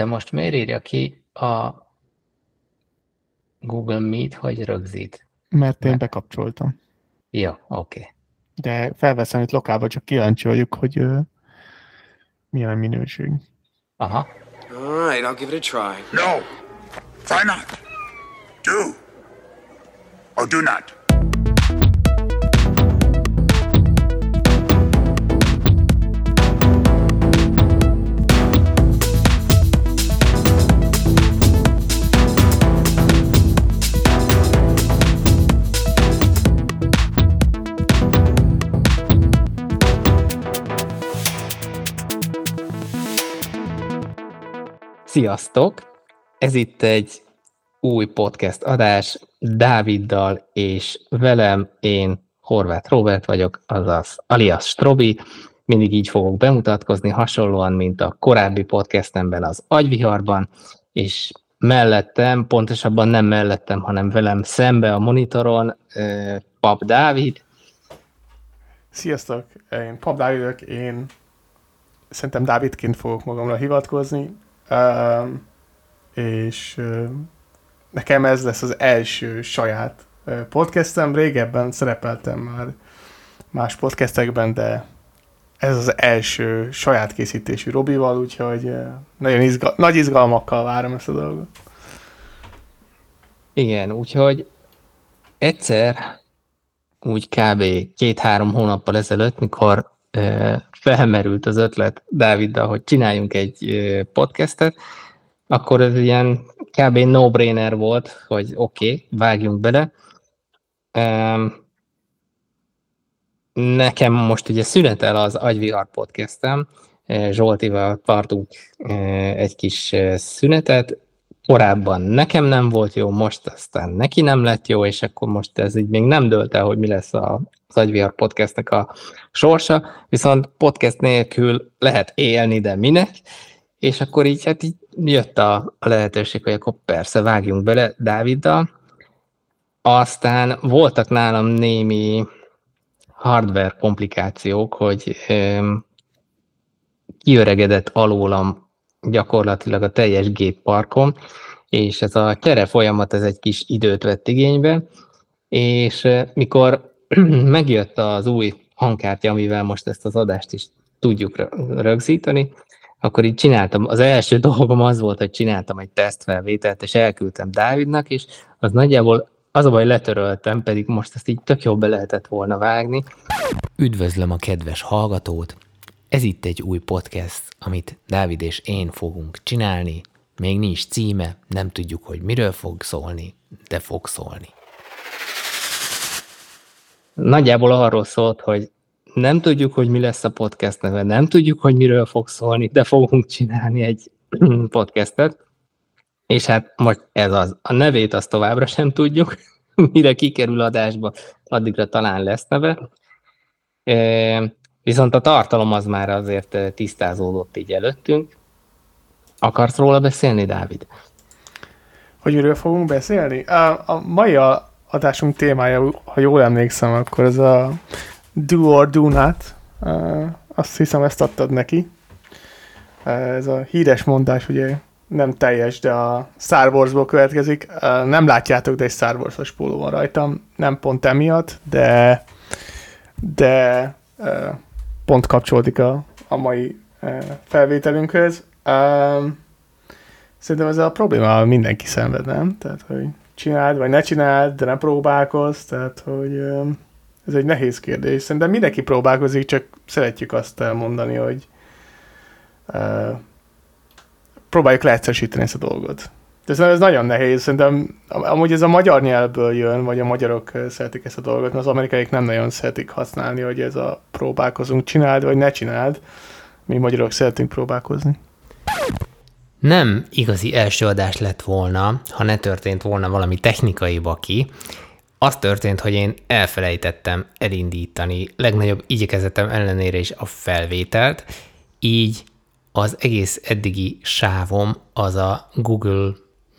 de most miért írja ki a Google Meet, hogy rögzít? Mert én bekapcsoltam. Jó, oké. Okay. De felveszem itt lokálba, csak kíváncsi vagyok, hogy uh, milyen a minőség. Aha. All right, I'll give it a try. No. Try not. Do. Or do not. Sziasztok! Ez itt egy új podcast adás Dáviddal és velem, én Horváth Robert vagyok, azaz alias Strobi. Mindig így fogok bemutatkozni, hasonlóan, mint a korábbi podcastemben az Agyviharban, és mellettem, pontosabban nem mellettem, hanem velem szembe a monitoron Pap Dávid. Sziasztok, én Pap Dávidok, én szerintem Dávidként fogok magamra hivatkozni, és nekem ez lesz az első saját podcastem. Régebben szerepeltem már más podcastekben, de ez az első saját készítésű Robival, úgyhogy nagyon izgal- nagy izgalmakkal várom ezt a dolgot. Igen, úgyhogy egyszer úgy kb. két-három hónappal ezelőtt, mikor felmerült az ötlet Dáviddal, hogy csináljunk egy podcastet, akkor ez ilyen kb. no-brainer volt, hogy oké, okay, vágjunk bele. Nekem most ugye szünetel az Agyvihar podcastem, Zsoltival tartunk egy kis szünetet, korábban nekem nem volt jó, most aztán neki nem lett jó, és akkor most ez így még nem dölt el, hogy mi lesz a, az Agyvihar podcastnek a sorsa, viszont podcast nélkül lehet élni, de minek, és akkor így, hát így jött a, a lehetőség, hogy akkor persze vágjunk bele Dáviddal. Aztán voltak nálam némi hardware komplikációk, hogy um, kiöregedett alólam gyakorlatilag a teljes gépparkom, és ez a csere folyamat ez egy kis időt vett igénybe, és mikor megjött az új hangkártya, amivel most ezt az adást is tudjuk rögzíteni, akkor így csináltam, az első dolgom az volt, hogy csináltam egy tesztfelvételt, és elküldtem Dávidnak, és az nagyjából az a baj, letöröltem, pedig most ezt így tök jobb be lehetett volna vágni. Üdvözlöm a kedves hallgatót! Ez itt egy új podcast, amit Dávid és én fogunk csinálni. Még nincs címe, nem tudjuk, hogy miről fog szólni, de fog szólni. Nagyjából arról szólt, hogy nem tudjuk, hogy mi lesz a podcast neve, nem tudjuk, hogy miről fog szólni, de fogunk csinálni egy podcastet, és hát most ez az. A nevét azt továbbra sem tudjuk, mire kikerül adásba, addigra talán lesz neve. Viszont a tartalom az már azért tisztázódott így előttünk. Akarsz róla beszélni, Dávid? Hogy miről fogunk beszélni? A, a mai adásunk témája, ha jól emlékszem, akkor ez a Do or Do Not. Azt hiszem, ezt adtad neki. Ez a híres mondás, ugye nem teljes, de a Star Warsból következik. Nem látjátok, de egy Star Wars-os póló van rajtam. Nem pont emiatt, de de pont kapcsolódik a, a mai felvételünkhöz. Szerintem ez a probléma mindenki szenved, nem? Tehát, hogy csináld, vagy ne csináld, de ne próbálkozz, tehát, hogy ez egy nehéz kérdés. Szerintem mindenki próbálkozik, csak szeretjük azt elmondani, hogy uh, próbáljuk leegyszerűsíteni ezt a dolgot. De ez nagyon nehéz. Szerintem amúgy ez a magyar nyelvből jön, vagy a magyarok szeretik ezt a dolgot, mert az amerikaiak nem nagyon szeretik használni, hogy ez a próbálkozunk, csináld, vagy ne csináld. Mi magyarok szeretünk próbálkozni. Nem igazi első adás lett volna, ha ne történt volna valami technikai baki, az történt, hogy én elfelejtettem elindítani legnagyobb igyekezetem ellenére is a felvételt, így az egész eddigi sávom az a Google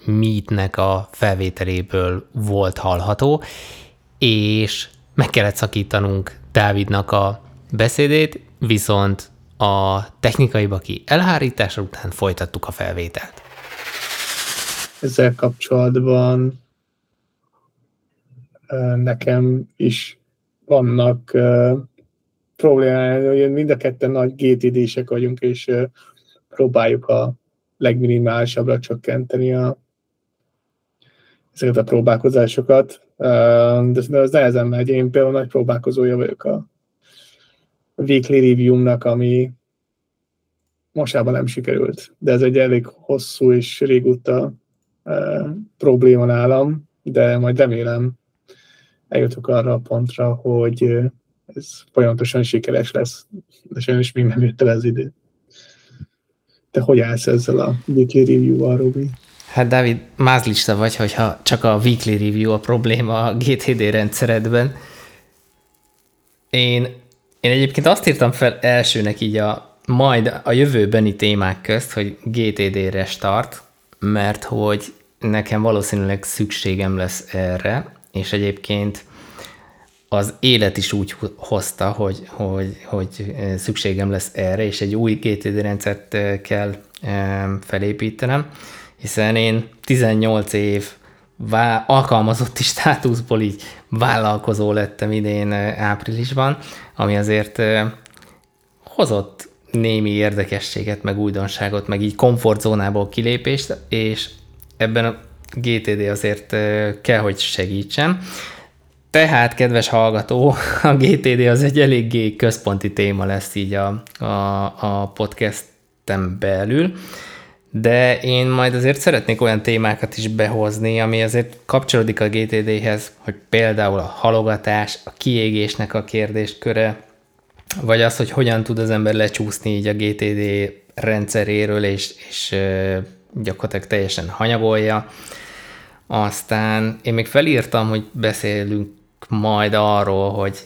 Meet-nek a felvételéből volt hallható, és meg kellett szakítanunk Dávidnak a beszédét, viszont a technikai baki elhárítása után folytattuk a felvételt. Ezzel kapcsolatban nekem is vannak problémája, mind a ketten nagy GTD-sek vagyunk, és próbáljuk a legminimálisabbra csökkenteni a, ezeket a próbálkozásokat. De az nehezen megy. Én például nagy próbálkozója vagyok a weekly review-nak, ami mostában nem sikerült, de ez egy elég hosszú és régóta e, probléma nálam, de majd remélem eljutok arra a pontra, hogy ez folyamatosan sikeres lesz, de sajnos még nem jött el az idő. Te hogy állsz ezzel a weekly review-val, Robi? Hát Dávid, mázlista vagy, hogyha csak a weekly review a probléma a GTD rendszeredben. Én, én egyébként azt írtam fel elsőnek így a majd a jövőbeni témák közt, hogy GTD restart, mert hogy nekem valószínűleg szükségem lesz erre, és egyébként az élet is úgy hozta, hogy, hogy, hogy szükségem lesz erre, és egy új GTD rendszert kell felépítenem, hiszen én 18 év vá- alkalmazotti státuszból így vállalkozó lettem idén áprilisban, ami azért hozott némi érdekességet, meg újdonságot, meg így komfortzónából kilépést, és ebben a GTD azért kell, hogy segítsen. Tehát, kedves hallgató, a GTD az egy eléggé központi téma lesz így a, a, a podcastem belül, de én majd azért szeretnék olyan témákat is behozni, ami azért kapcsolódik a GTD-hez, hogy például a halogatás, a kiégésnek a kérdésköre, vagy az, hogy hogyan tud az ember lecsúszni így a GTD rendszeréről, és, és gyakorlatilag teljesen hanyagolja. Aztán én még felírtam, hogy beszélünk majd arról, hogy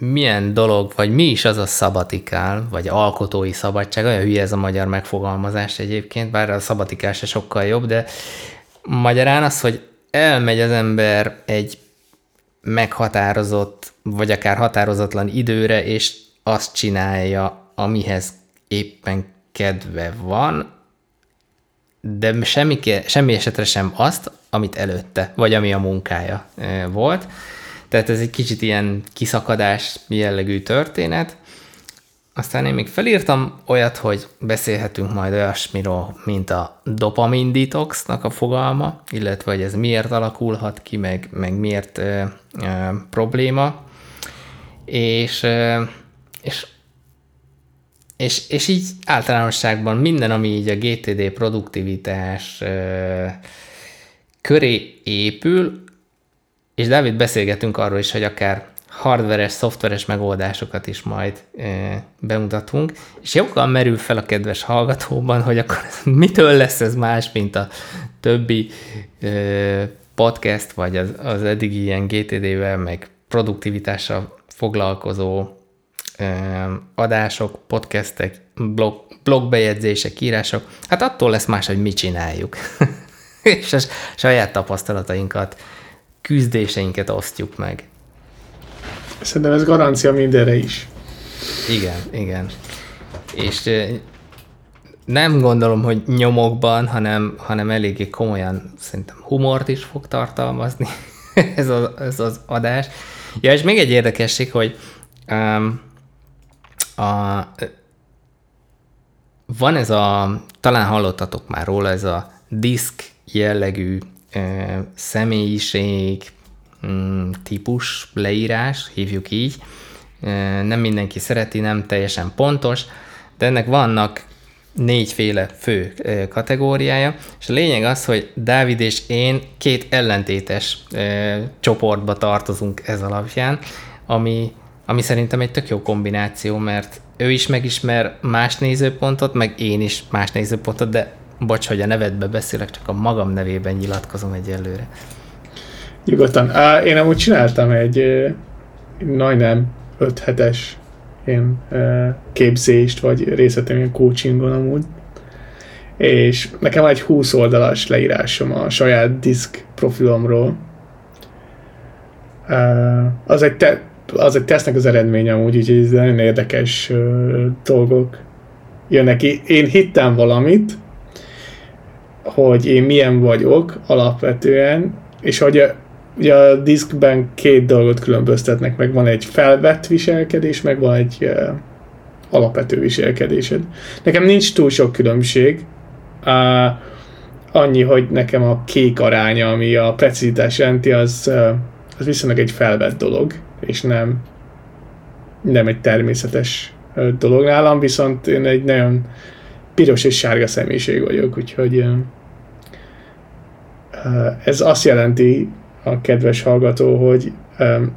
milyen dolog, vagy mi is az a szabatikál, vagy alkotói szabadság, olyan hülye ez a magyar megfogalmazás egyébként, bár a szabatikál se sokkal jobb, de magyarán az, hogy elmegy az ember egy meghatározott, vagy akár határozatlan időre, és azt csinálja, amihez éppen kedve van, de semmi, semmi esetre sem azt, amit előtte, vagy ami a munkája volt. Tehát ez egy kicsit ilyen kiszakadás jellegű történet. Aztán én még felírtam olyat, hogy beszélhetünk majd olyasmiről, mint a dopamin detoxnak a fogalma, illetve hogy ez miért alakulhat ki, meg, meg miért ö, ö, probléma. És ö, és, és, és így általánosságban minden, ami így a GTD produktivitás ö, köré épül, és Dávid beszélgetünk arról is, hogy akár hardveres, szoftveres megoldásokat is majd e, bemutatunk, és joggal merül fel a kedves hallgatóban, hogy akkor mitől lesz ez más, mint a többi e, podcast, vagy az, az eddigi ilyen GTD-vel, meg produktivitással foglalkozó adások, podcastek, blog, blogbejegyzések, írások, hát attól lesz más, hogy mit csináljuk. és a saját tapasztalatainkat, küzdéseinket osztjuk meg. Szerintem ez garancia mindenre is. Igen, igen. És nem gondolom, hogy nyomokban, hanem, hanem eléggé komolyan szerintem humort is fog tartalmazni ez, az, ez az adás. Ja, és még egy érdekesség, hogy um, a, van ez a, talán hallottatok már róla, ez a disk jellegű személyiség mm, típus leírás, hívjuk így. Nem mindenki szereti, nem teljesen pontos, de ennek vannak négyféle fő kategóriája, és a lényeg az, hogy Dávid és én két ellentétes csoportba tartozunk ez alapján, ami ami szerintem egy tök jó kombináció, mert ő is megismer más nézőpontot, meg én is más nézőpontot, de bocs, hogy a nevedbe beszélek, csak a magam nevében nyilatkozom egyelőre. Nyugodtan. Á, én amúgy csináltam egy majdnem 5 hetes én képzést, vagy részletem ilyen coachingon amúgy. És nekem egy 20 oldalas leírásom a saját disk profilomról. Az egy te- az egy tesznek az eredménye amúgy, úgyhogy ez nagyon érdekes dolgok jönnek ki. Én hittem valamit, hogy én milyen vagyok alapvetően, és hogy a, ugye a diszkben két dolgot különböztetnek meg. Van egy felvett viselkedés, meg van egy uh, alapvető viselkedésed. Nekem nincs túl sok különbség. Uh, annyi, hogy nekem a kék aránya, ami a precizitás jelenti, az, uh, az viszonylag egy felvett dolog, és nem, nem egy természetes dolog nálam, viszont én egy nagyon piros és sárga személyiség vagyok, úgyhogy uh, ez azt jelenti, a kedves hallgató, hogy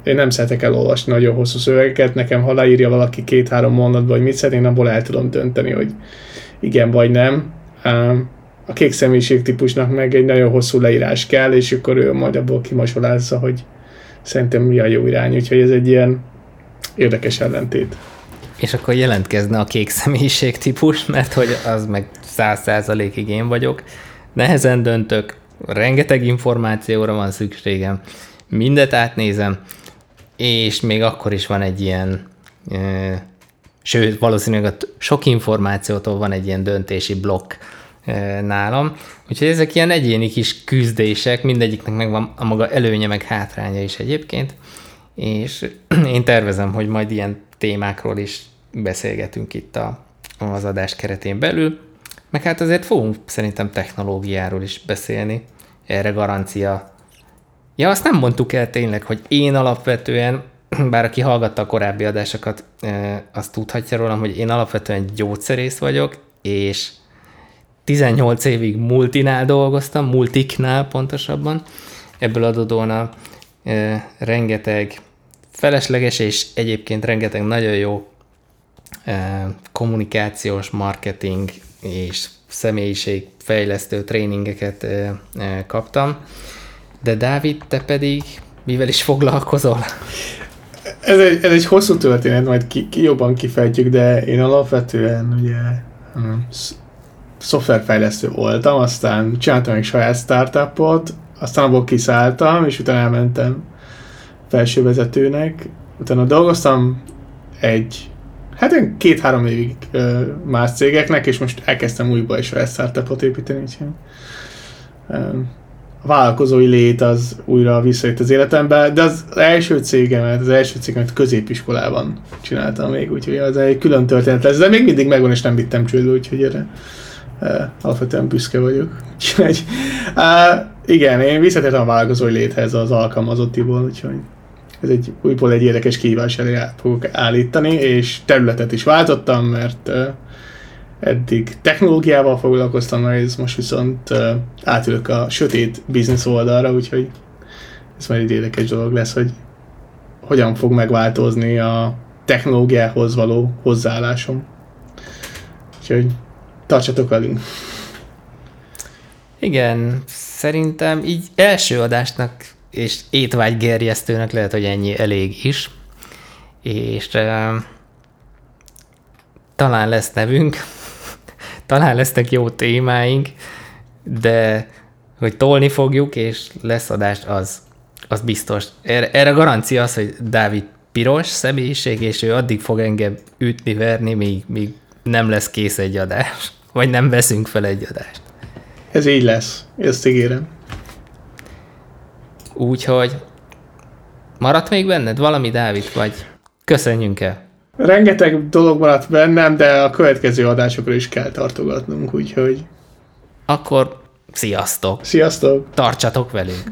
én nem szeretek elolvasni nagyon hosszú szövegeket, nekem ha leírja valaki két-három mondatba, hogy mit szeretnék, abból el tudom dönteni, hogy igen vagy nem. A kék személyiség típusnak meg egy nagyon hosszú leírás kell, és akkor ő majd abból kimasolázza, hogy szerintem mi a jó irány, úgyhogy ez egy ilyen érdekes ellentét. És akkor jelentkezne a kék személyiség típus, mert hogy az meg száz százalékig én vagyok. Nehezen döntök, rengeteg információra van szükségem, mindet átnézem, és még akkor is van egy ilyen, e, sőt, valószínűleg a sok információtól van egy ilyen döntési blokk e, nálam. Úgyhogy ezek ilyen egyéni kis küzdések, mindegyiknek megvan a maga előnye, meg hátránya is egyébként, és én tervezem, hogy majd ilyen témákról is beszélgetünk itt a, az adás keretén belül. Meg hát azért fogunk szerintem technológiáról is beszélni. Erre garancia. Ja, azt nem mondtuk el tényleg, hogy én alapvetően, bár aki hallgatta a korábbi adásokat, azt tudhatja rólam, hogy én alapvetően gyógyszerész vagyok, és 18 évig multinál dolgoztam, multiknál pontosabban. Ebből adódóan e, rengeteg felesleges és egyébként rengeteg nagyon jó e, kommunikációs, marketing és személyiségfejlesztő tréningeket kaptam. De Dávid, te pedig mivel is foglalkozol? Ez egy, ez egy hosszú történet, majd ki, ki jobban kifejtjük, de én alapvetően ugye um, szoftverfejlesztő voltam, aztán csináltam egy saját startupot, aztán abból kiszálltam, és utána elmentem felsővezetőnek, utána dolgoztam egy Hát én két-három évig más cégeknek, és most elkezdtem újba is a startupot építeni, úgyhogy a vállalkozói lét az újra visszajött az életembe, de az első cégemet, az első cégemet középiskolában csináltam még, úgyhogy az egy külön történet lesz, de még mindig megvan, és nem vittem csődbe, úgyhogy erre uh, alapvetően büszke vagyok. Úgyhogy, uh, igen, én visszatértem a vállalkozói léthez az alkalmazottiból, úgyhogy ez egy újból egy érdekes kihívás elé fogok állítani, és területet is váltottam, mert eddig technológiával foglalkoztam, ez most viszont átülök a sötét biznisz oldalra, úgyhogy ez majd egy érdekes dolog lesz, hogy hogyan fog megváltozni a technológiához való hozzáállásom. Úgyhogy tartsatok velünk! Igen, szerintem így első adásnak és étvágy gerjesztőnek lehet, hogy ennyi elég is. És uh, talán lesz nevünk, talán lesznek jó témáink, de hogy tolni fogjuk, és lesz adást, az, az biztos. Erre, erre garancia az, hogy Dávid piros személyiség, és ő addig fog engem ütni, verni, míg, míg nem lesz kész egy adás, vagy nem veszünk fel egy adást. Ez így lesz, ezt ígérem. Úgyhogy maradt még benned valami, Dávid, vagy köszönjünk el? Rengeteg dolog maradt bennem, de a következő adásokra is kell tartogatnunk, úgyhogy... Akkor sziasztok! Sziasztok! Tartsatok velünk!